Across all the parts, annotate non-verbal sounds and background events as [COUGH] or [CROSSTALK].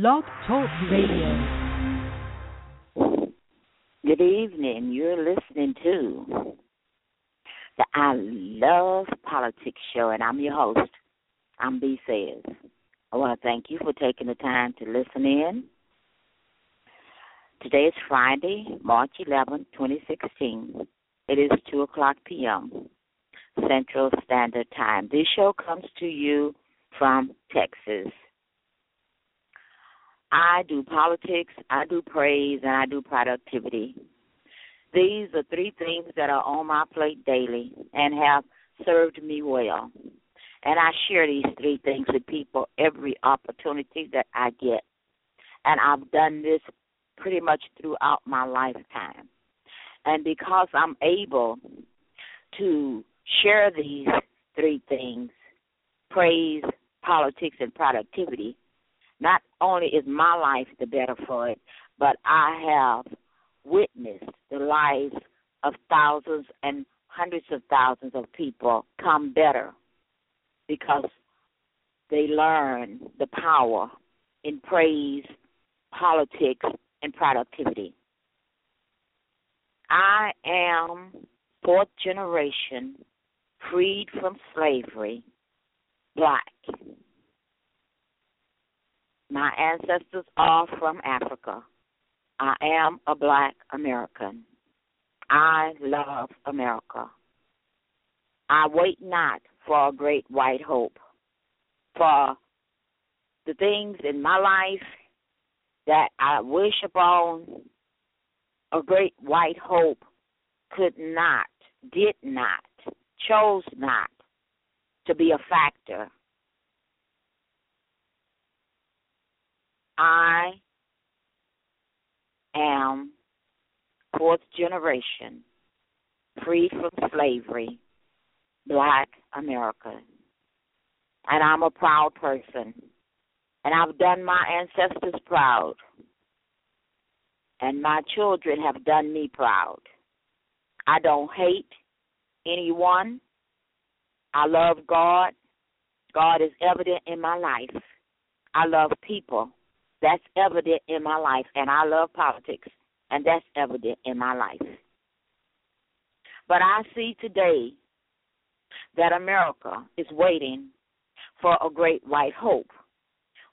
Blog Talk Radio. Good evening. You're listening to the I Love Politics show, and I'm your host. I'm B. Says. I want to thank you for taking the time to listen in. Today is Friday, March 11, 2016. It is 2 o'clock p.m. Central Standard Time. This show comes to you from Texas. I do politics, I do praise, and I do productivity. These are three things that are on my plate daily and have served me well. And I share these three things with people every opportunity that I get. And I've done this pretty much throughout my lifetime. And because I'm able to share these three things praise, politics, and productivity not only is my life the better for it, but I have witnessed the lives of thousands and hundreds of thousands of people come better because they learn the power in praise, politics, and productivity. I am fourth generation freed from slavery, black. My ancestors are from Africa. I am a black American. I love America. I wait not for a great white hope, for the things in my life that I wish upon a great white hope could not, did not, chose not to be a factor. I am fourth generation, free from slavery, black American. And I'm a proud person. And I've done my ancestors proud. And my children have done me proud. I don't hate anyone. I love God. God is evident in my life. I love people. That's evident in my life. And I love politics. And that's evident in my life. But I see today that America is waiting for a great white hope.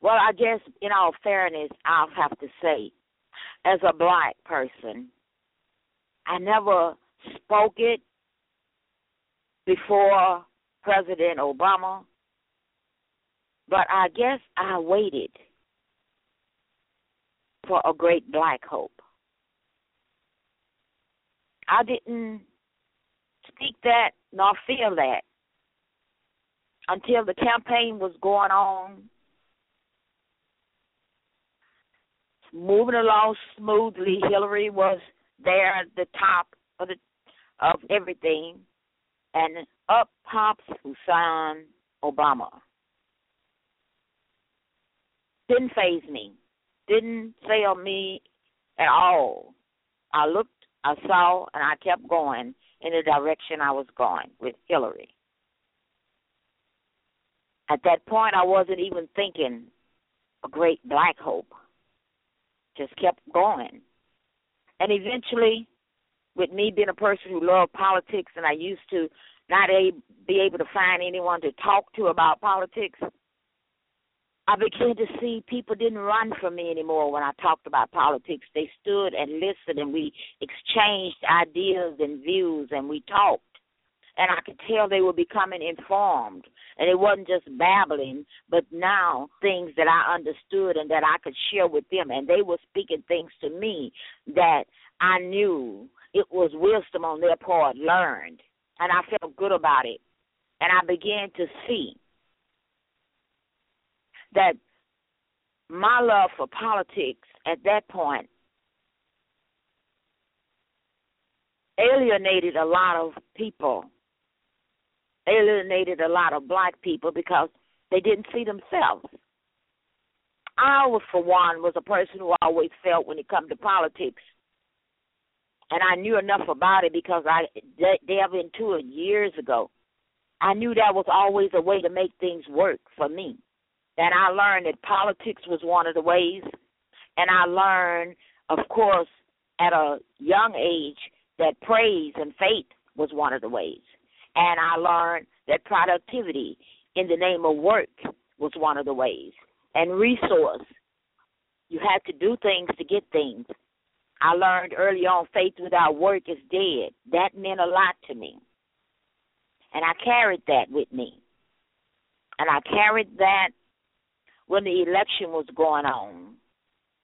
Well, I guess in all fairness, I'll have to say, as a black person, I never spoke it before President Obama, but I guess I waited for a great black hope. I didn't speak that nor feel that until the campaign was going on, moving along smoothly. Hillary was there at the top of the of everything, and up pops Hussein Obama. Didn't faze me, didn't fail me at all. I looked, I saw, and I kept going in the direction I was going with Hillary. At that point, I wasn't even thinking a great black hope. Just kept going. And eventually, with me being a person who loved politics and I used to not a, be able to find anyone to talk to about politics, I began to see people didn't run from me anymore when I talked about politics. They stood and listened, and we exchanged ideas and views, and we talked. And I could tell they were becoming informed. And it wasn't just babbling, but now things that I understood and that I could share with them. And they were speaking things to me that I knew it was wisdom on their part learned. And I felt good about it. And I began to see that my love for politics at that point alienated a lot of people, alienated a lot of black people because they didn't see themselves. I, was, for one, was a person who always felt when it come to politics, and I knew enough about it because I delved into it years ago. I knew that was always a way to make things work for me And I learned that politics was one of the ways. And I learned, of course, at a young age, that praise and faith was one of the ways. And I learned that productivity in the name of work was one of the ways. And resource. You had to do things to get things. I learned early on faith without work is dead. That meant a lot to me. And I carried that with me. And I carried that when the election was going on.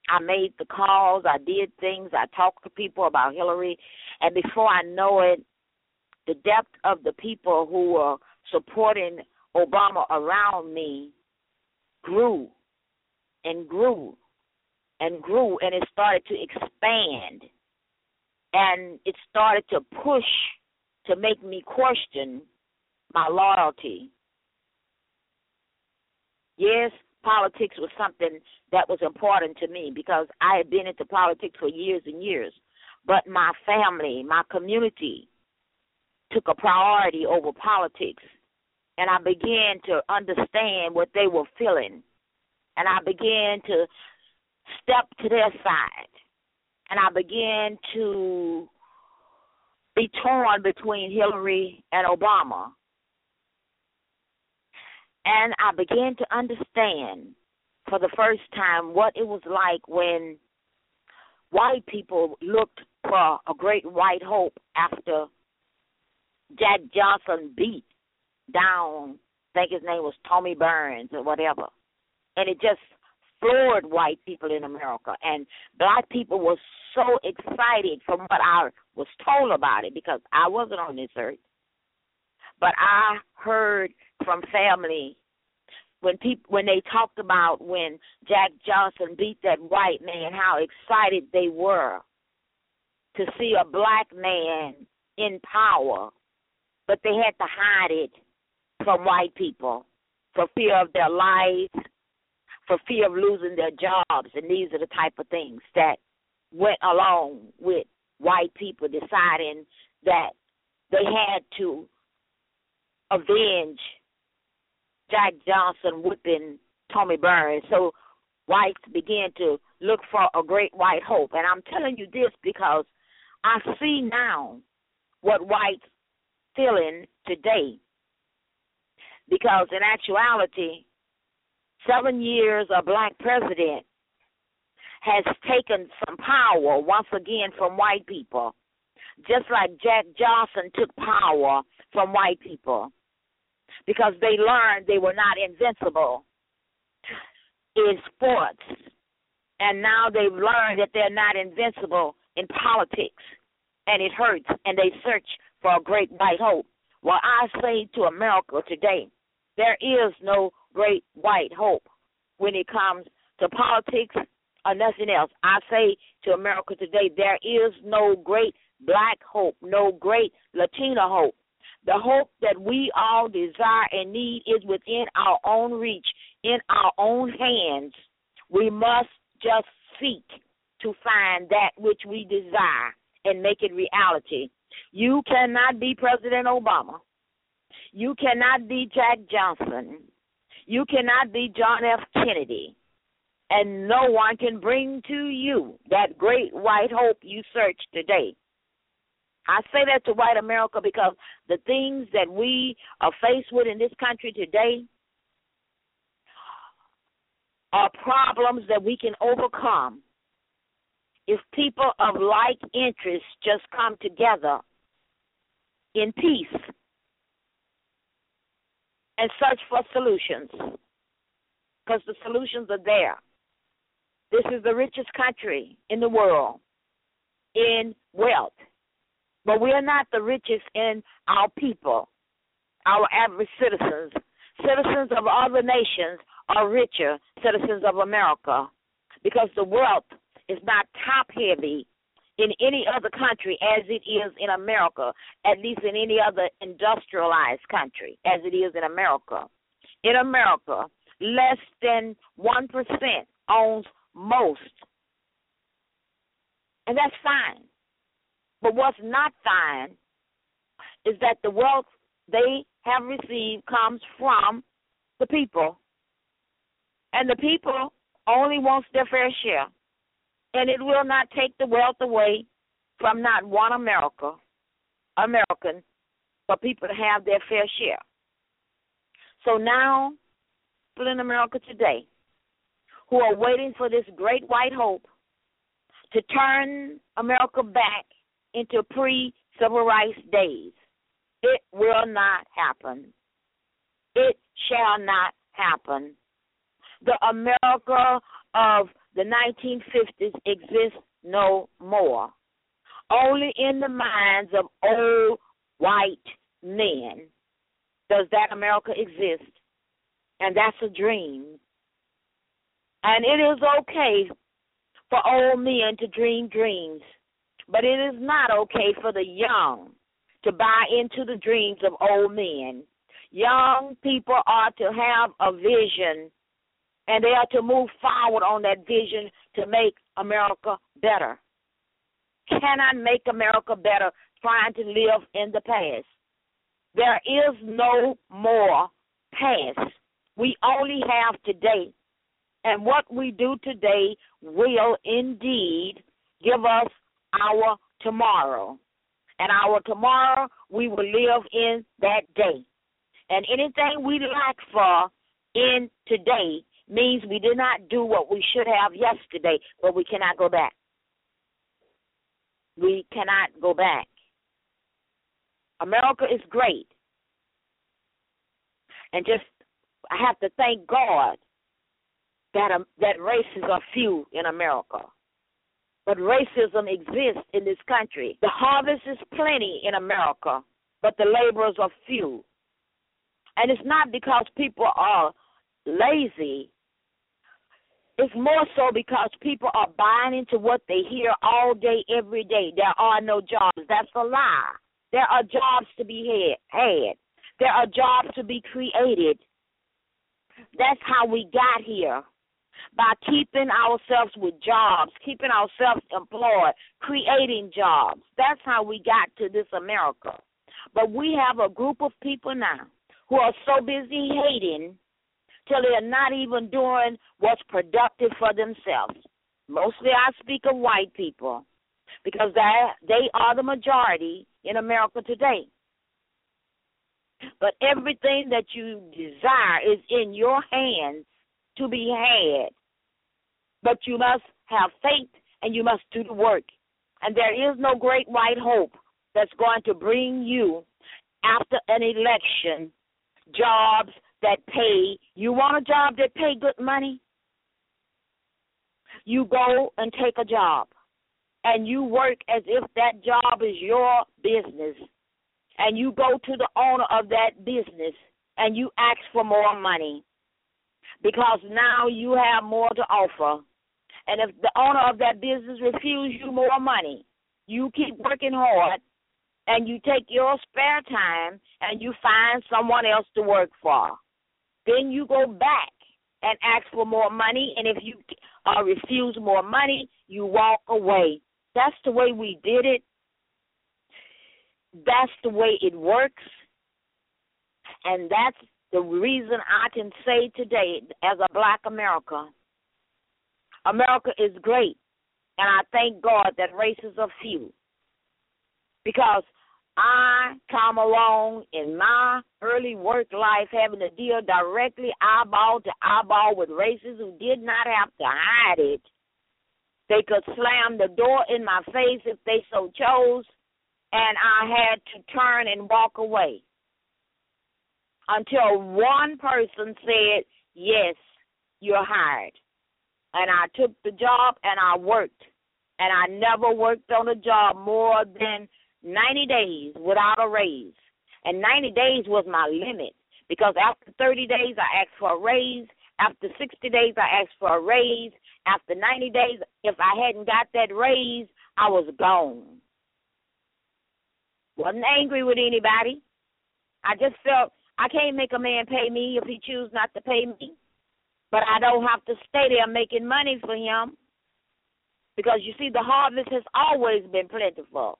I made the calls, I did things, I talked to people about Hillary, and before I know it, the depth of the people who were supporting Obama around me grew and grew and grew, and it started to expand. And it started to push to make me question my loyalty. Yes, politics was something that was important to me because I had been into politics for years and years. But my family, my community took a priority over politics. And I began to understand what they were feeling. And I began to step to their side. And I began to be torn between Hillary and Obama. And I began to understand for the first time what it was like when white people looked for a great white hope after Jack Johnson beat down, I think his name was Tommy Burns or whatever. And it just floored white people in America. And black people were so excited from what I was told about it because I wasn't on this earth. But I heard from family. When people when they talked about when Jack Johnson beat that white man, how excited they were to see a black man in power, but they had to hide it from white people for fear of their lives, for fear of losing their jobs, and these are the type of things that went along with white people deciding that they had to avenge Jack Johnson whipping Tommy Burns. So whites began to look for a great white hope. And I'm telling you this because I see now what whites feeling today. Because in actuality, seven years of black president has taken some power once again from white people. Just like Jack Johnson took power from white people because they learned they were not invincible in sports. And now they've learned that they're not invincible in politics. And it hurts, and they search for a great white hope. Well, I say to America today, there is no great white hope when it comes to politics or nothing else. I say to America today, there is no great black hope, no great Latina hope. The hope that we all desire and need is within our own reach, in our own hands. We must just seek to find that which we desire and make it reality. You cannot be President Obama. You cannot be Jack Johnson. You cannot be John F. Kennedy. And no one can bring to you that great white hope you search today. I say that to white America because the things that we are faced with in this country today are problems that we can overcome if people of like interests just come together in peace and search for solutions because the solutions are there. This is the richest country in the world in wealth but we are not the richest in our people, our average citizens. Citizens of other nations are richer citizens of America because the wealth is not top heavy in any other country as it is in America, at least in any other industrialized country as it is in America. In America, less than 1% owns most. And that's fine. But what's not fine is that the wealth they have received comes from the people. And the people only wants their fair share. And it will not take the wealth away from not one America, American, for people to have their fair share. So now, people in America today who are waiting for this great white hope to turn America back into pre civil rights days. It will not happen. It shall not happen. The America of the 1950s exists no more. Only in the minds of old white men does that America exist. And that's a dream. And it is okay for old men to dream dreams, but it is not okay for the young to buy into the dreams of old men. Young people are to have a vision and they are to move forward on that vision to make America better. Cannot make America better trying to live in the past. There is no more past. We only have today. And what we do today will indeed give us our tomorrow. And our tomorrow, we will live in that day. And anything we lack for in today means we did not do what we should have yesterday, but we cannot go back. We cannot go back. America is great. And just, I have to thank God that um, that races are few in America. But racism exists in this country. The harvest is plenty in America, but the laborers are few. And it's not because people are lazy. It's more so because people are buying into what they hear all day, every day. There are no jobs. That's a lie. There are jobs to be had. There are jobs to be created. That's how we got here by keeping ourselves with jobs, keeping ourselves employed, creating jobs. That's how we got to this America. But we have a group of people now who are so busy hating till they're not even doing what's productive for themselves. Mostly I speak of white people because they they are the majority in America today. But everything that you desire is in your hands to be had. But you must have faith and you must do the work. And there is no great white hope that's going to bring you after an election jobs that pay. You want a job that pay good money? You go and take a job and you work as if that job is your business. And you go to the owner of that business and you ask for more money because now you have more to offer. And if the owner of that business refuses you more money, you keep working hard and you take your spare time and you find someone else to work for. Then you go back and ask for more money, and if you uh, refuse more money, you walk away. That's the way we did it. That's the way it works. And that's the reason I can say today, as a black America, America is great. And I thank God that races are few. Because I come along in my early work life having to deal directly eyeball to eyeball with races who did not have to hide it. They could slam the door in my face if they so chose, and I had to turn and walk away until one person said, Yes, you're hired. And I took the job and I worked. And I never worked on a job more than 90 days without a raise. And 90 days was my limit because after 30 days I asked for a raise. After 60 days I asked for a raise. After 90 days, if I hadn't got that raise, I was gone. Wasn't angry with anybody. I just felt I can't make a man pay me if he chooses not to pay me. But I don't have to stay there making money for him. Because you see, the harvest has always been plentiful.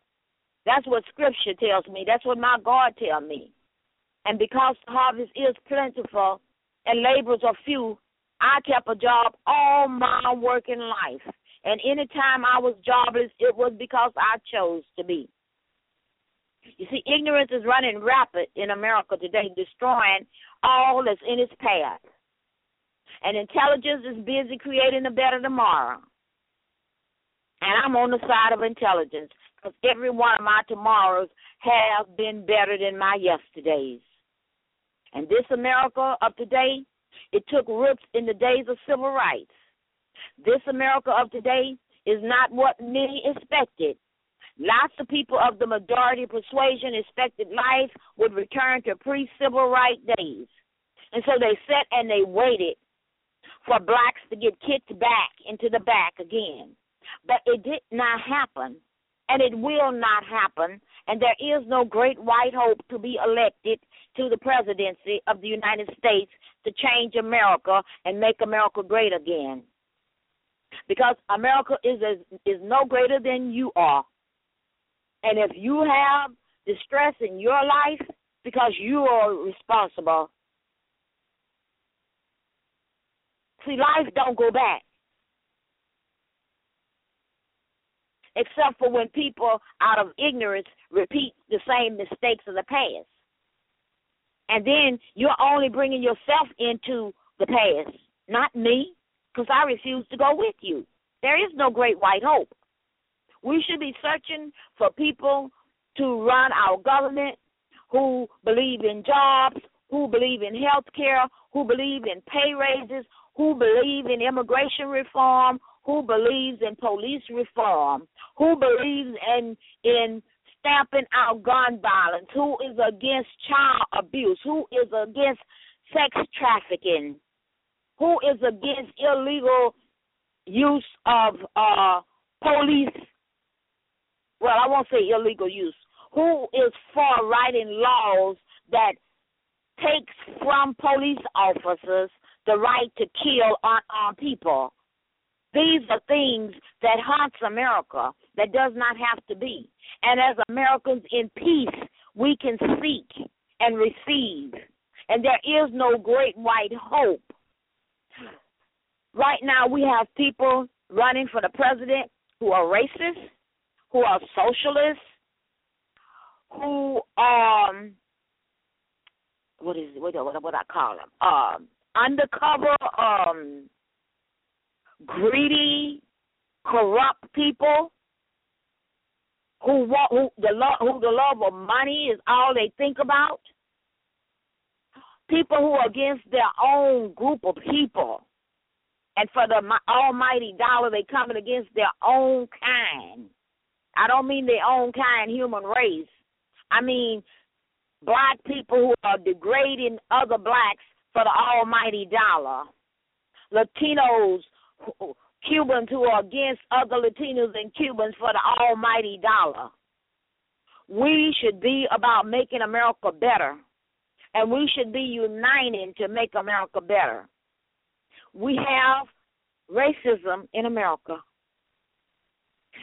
That's what Scripture tells me. That's what my God tells me. And because the harvest is plentiful and laborers are few, I kept a job all my working life. And any time I was jobless, it was because I chose to be. You see, ignorance is running rapid in America today, destroying all that's in its path. And intelligence is busy creating a better tomorrow. And I'm on the side of intelligence because every one of my tomorrows have been better than my yesterdays. And this America of today, it took roots in the days of civil rights. This America of today is not what many expected. Lots of people of the majority persuasion expected life would return to pre civil rights days. And so they sat and they waited for blacks to get kicked back into the back again. But it did not happen, and it will not happen, and there is no great white hope to be elected to the presidency of the United States to change America and make America great again. Because America is is no greater than you are. And if you have distress in your life because you are responsible, see, life don't go back. Except for when people, out of ignorance, repeat the same mistakes of the past. And then you're only bringing yourself into the past, not me, because I refuse to go with you. There is no great white hope. We should be searching for people to run our government who believe in jobs, who believe in health care, who believe in pay raises, who believe in immigration reform, who believes in police reform, who believes in in stamping out gun violence, who is against child abuse, who is against sex trafficking, who is against illegal use of uh, police well, I won't say illegal use, who is for writing laws that takes from police officers the right to kill unarmed people. These are things that haunts America that does not have to be. And as Americans in peace, we can seek and receive. And there is no great white hope. Right now, we have people running for the president who are racist, who are socialists, who um what is what what, what I call them um undercover um greedy corrupt people who want who the love who the love of money is all they think about. People who are against their own group of people. And for the almighty dollar they coming against their own kind I don't mean their own kind human race. I mean black people who are degrading other blacks for the almighty dollar. Latinos, Cubans who are against other Latinos and Cubans for the almighty dollar. We should be about making America better. And we should be uniting to make America better. We have racism in America.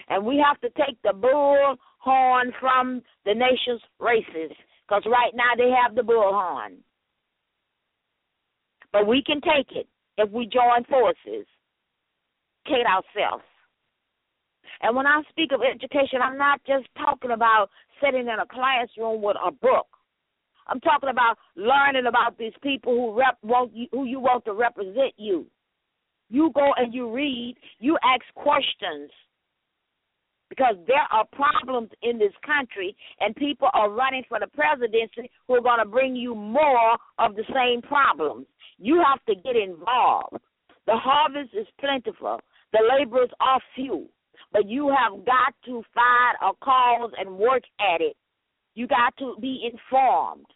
And we have to take the bull horn from the nation's races because right now they have the bull horn. But we can take it if we join forces, educate ourselves. And when I speak of education, I'm not just talking about sitting in a classroom with a book. I'm talking about learning about these people who rep want you, who you want to represent you. You go and you read, you ask questions, because there are problems in this country and people are running for the presidency who are going to bring you more of the same problems. You have to get involved. The harvest is plentiful, the laborers are few, but you have got to find a cause and work at it. You got to be informed.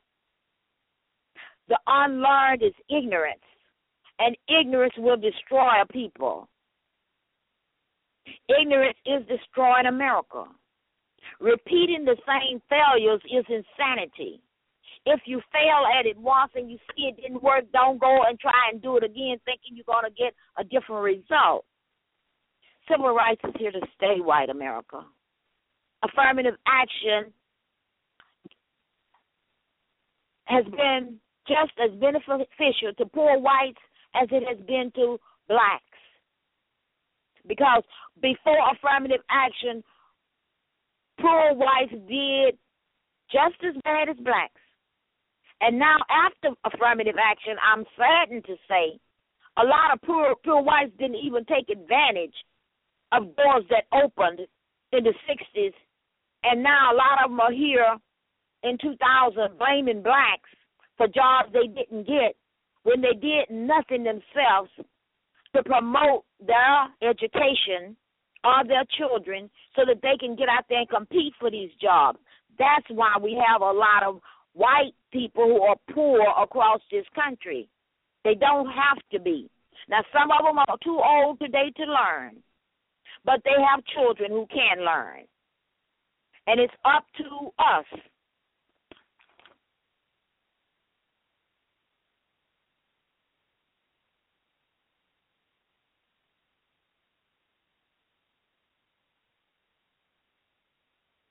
The unlearned is ignorance, and ignorance will destroy a people. Ignorance is destroying America. Repeating the same failures is insanity. If you fail at it once and you see it didn't work, don't go and try and do it again thinking you're going to get a different result. Civil rights is here to stay, white America. Affirmative action has been just as beneficial to poor whites as it has been to blacks. Because before affirmative action, poor whites did just as bad as blacks. And now, after affirmative action, I'm saddened to say a lot of poor, poor whites didn't even take advantage of doors that opened in the 60s. And now a lot of them are here in 2000 blaming blacks for jobs they didn't get when they did nothing themselves to promote their education or their children so that they can get out there and compete for these jobs. That's why we have a lot of white people who are poor across this country. They don't have to be. Now, some of them are too old today to learn, but they have children who can learn. And it's up to us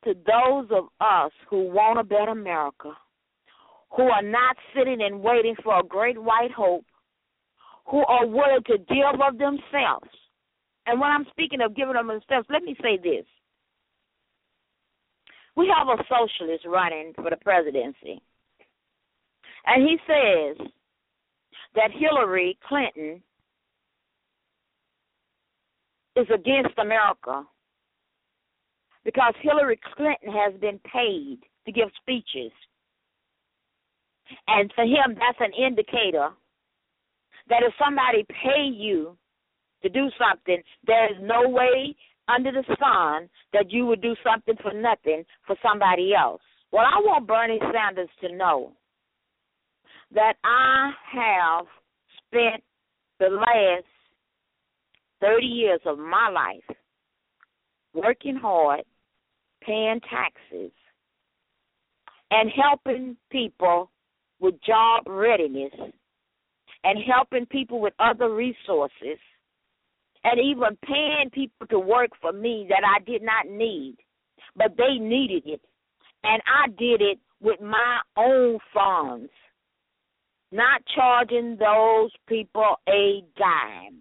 to those of us who want a better America, who are not sitting and waiting for a great white hope, who are willing to give of themselves. And when I'm speaking of giving of themselves, let me say this. We have a socialist running for the presidency. And he says that Hillary Clinton is against America because Hillary Clinton has been paid to give speeches. And for him, that's an indicator that if somebody pay you to do something, there is no way under the sun that you would do something for nothing for somebody else. Well, I want Bernie Sanders to know that I have spent the last 30 years of my life working hard paying taxes, and helping people with job readiness, and helping people with other resources, and even paying people to work for me that I did not need, but they needed it. And I did it with my own funds, not charging those people a dime.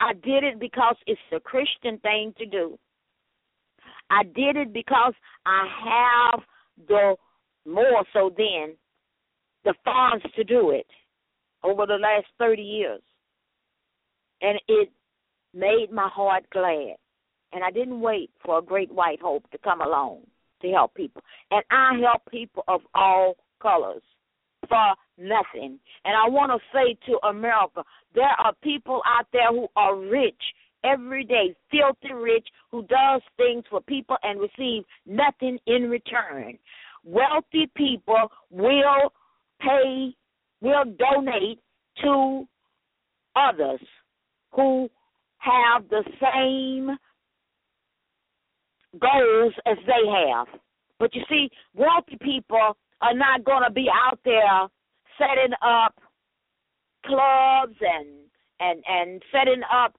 I did it because it's a Christian thing to do. I did it because I have the more so than the funds to do it over the last 30 years. And it made my heart glad. And I didn't wait for a great white hope to come along to help people. And I help people of all colors for nothing. And I want to say to America, there are people out there who are rich every day, filthy rich, who does things for people and receive nothing in return. Wealthy people will pay, will donate to others who have the same goals as they have. But you see, wealthy people are not going to be out there setting up clubs and and and setting up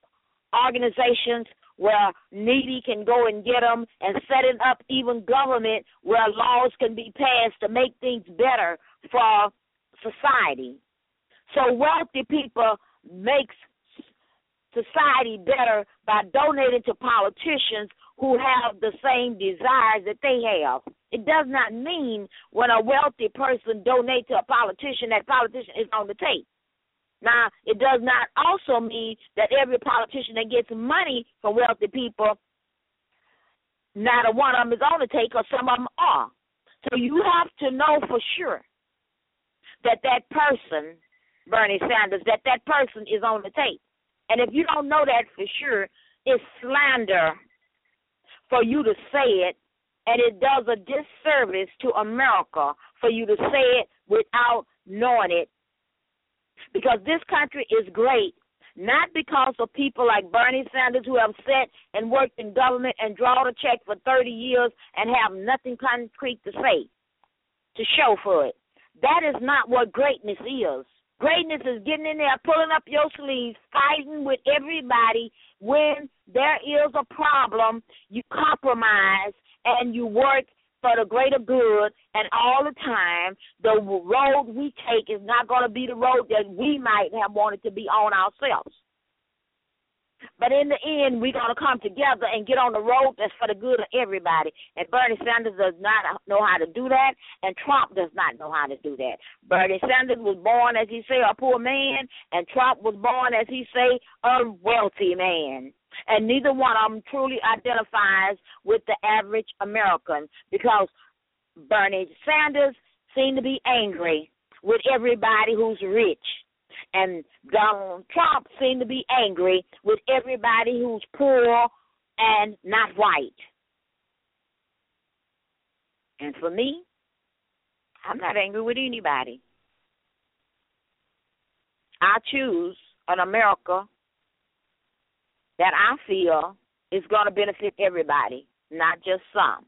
organizations where needy can go and get them, and setting up even government where laws can be passed to make things better for society. So wealthy people makes society better by donating to politicians who have the same desires that they have. It does not mean when a wealthy person donates to a politician that politician is on the tape. Now, it does not also mean that every politician that gets money from wealthy people, not a one of them is on the take, or some of them are. So you have to know for sure that that person, Bernie Sanders, that that person is on the tape. And if you don't know that for sure, it's slander for you to say it, and it does a disservice to America for you to say it without knowing it because this country is great not because of people like Bernie Sanders who have sat and worked in government and drawn a check for 30 years and have nothing concrete to say, to show for it. That is not what greatness is. Greatness is getting in there, pulling up your sleeves, fighting with everybody. When there is a problem, you compromise and you work for the greater good, and all the time, the road we take is not going to be the road that we might have wanted to be on ourselves. But in the end, we're going to come together and get on the road that's for the good of everybody. And Bernie Sanders does not know how to do that, and Trump does not know how to do that. Bernie Sanders was born, as he say, a poor man, and Trump was born, as he say, a wealthy man. And neither one of them truly identifies with the average American because Bernie Sanders seemed to be angry with everybody who's rich and Donald Trump seemed to be angry with everybody who's poor and not white. And for me, I'm not angry with anybody. I choose an America that I feel is going to benefit everybody, not just some.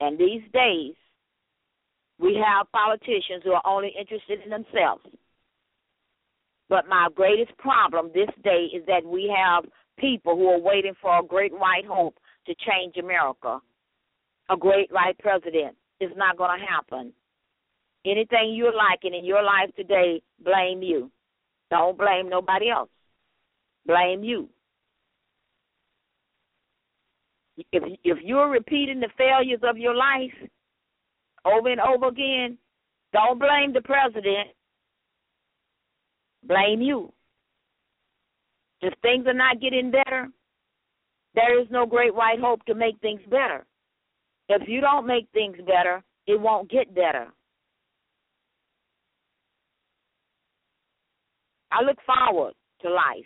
And these days, we have politicians who are only interested in themselves. But my greatest problem this day is that we have people who are waiting for a great white hope to change America. A great white president is not going to happen. Anything you're liking in your life today, blame you. Don't blame nobody else. Blame you. If if you're repeating the failures of your life over and over again, don't blame the president blame you. If things are not getting better, there is no great white hope to make things better. If you don't make things better, it won't get better. I look forward to life.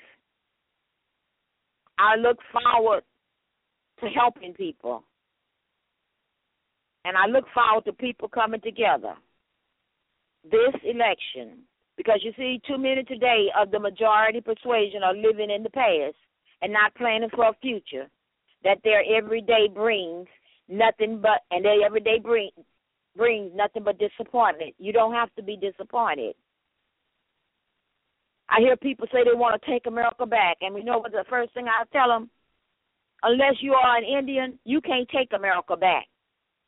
I look forward to helping people. And I look forward to people coming together. This election because you see, too many today of the majority persuasion are living in the past and not planning for a future. That their everyday brings nothing but, and their everyday bring brings nothing but disappointment. You don't have to be disappointed. I hear people say they want to take America back, and we know what the first thing I tell them: unless you are an Indian, you can't take America back,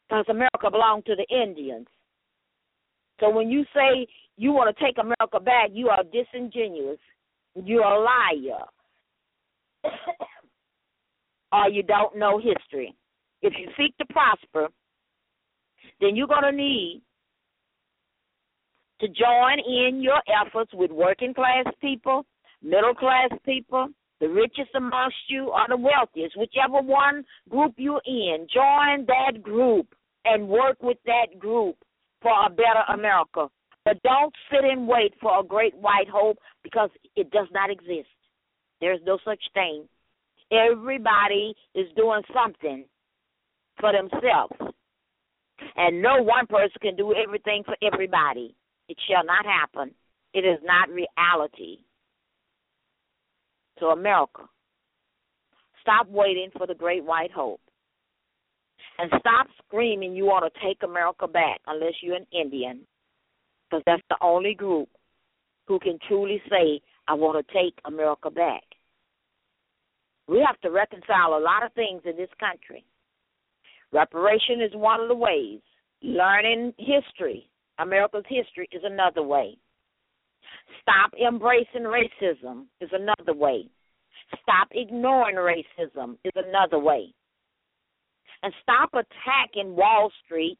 because America belonged to the Indians. So when you say you want to take America back, you are disingenuous. You're a liar. [COUGHS] or you don't know history. If you seek to prosper, then you're going to need to join in your efforts with working class people, middle class people, the richest amongst you, or the wealthiest, whichever one group you're in. Join that group and work with that group for a better America. But don't sit and wait for a great white hope because it does not exist. There's no such thing. Everybody is doing something for themselves. And no one person can do everything for everybody. It shall not happen. It is not reality. So, America, stop waiting for the great white hope. And stop screaming you want to take America back unless you're an Indian because that's the only group who can truly say, I want to take America back. We have to reconcile a lot of things in this country. Reparation is one of the ways. Learning history, America's history, is another way. Stop embracing racism is another way. Stop ignoring racism is another way. And stop attacking Wall Street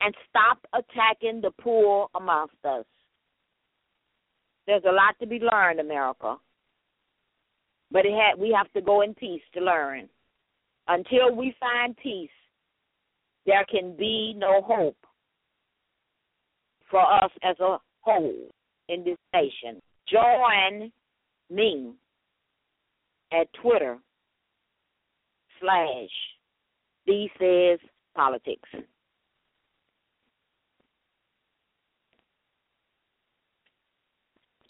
and stop attacking the poor amongst us. There's a lot to be learned, America. But it had, we have to go in peace to learn. Until we find peace, there can be no hope for us as a whole in this nation. Join me at Twitter slash D says politics.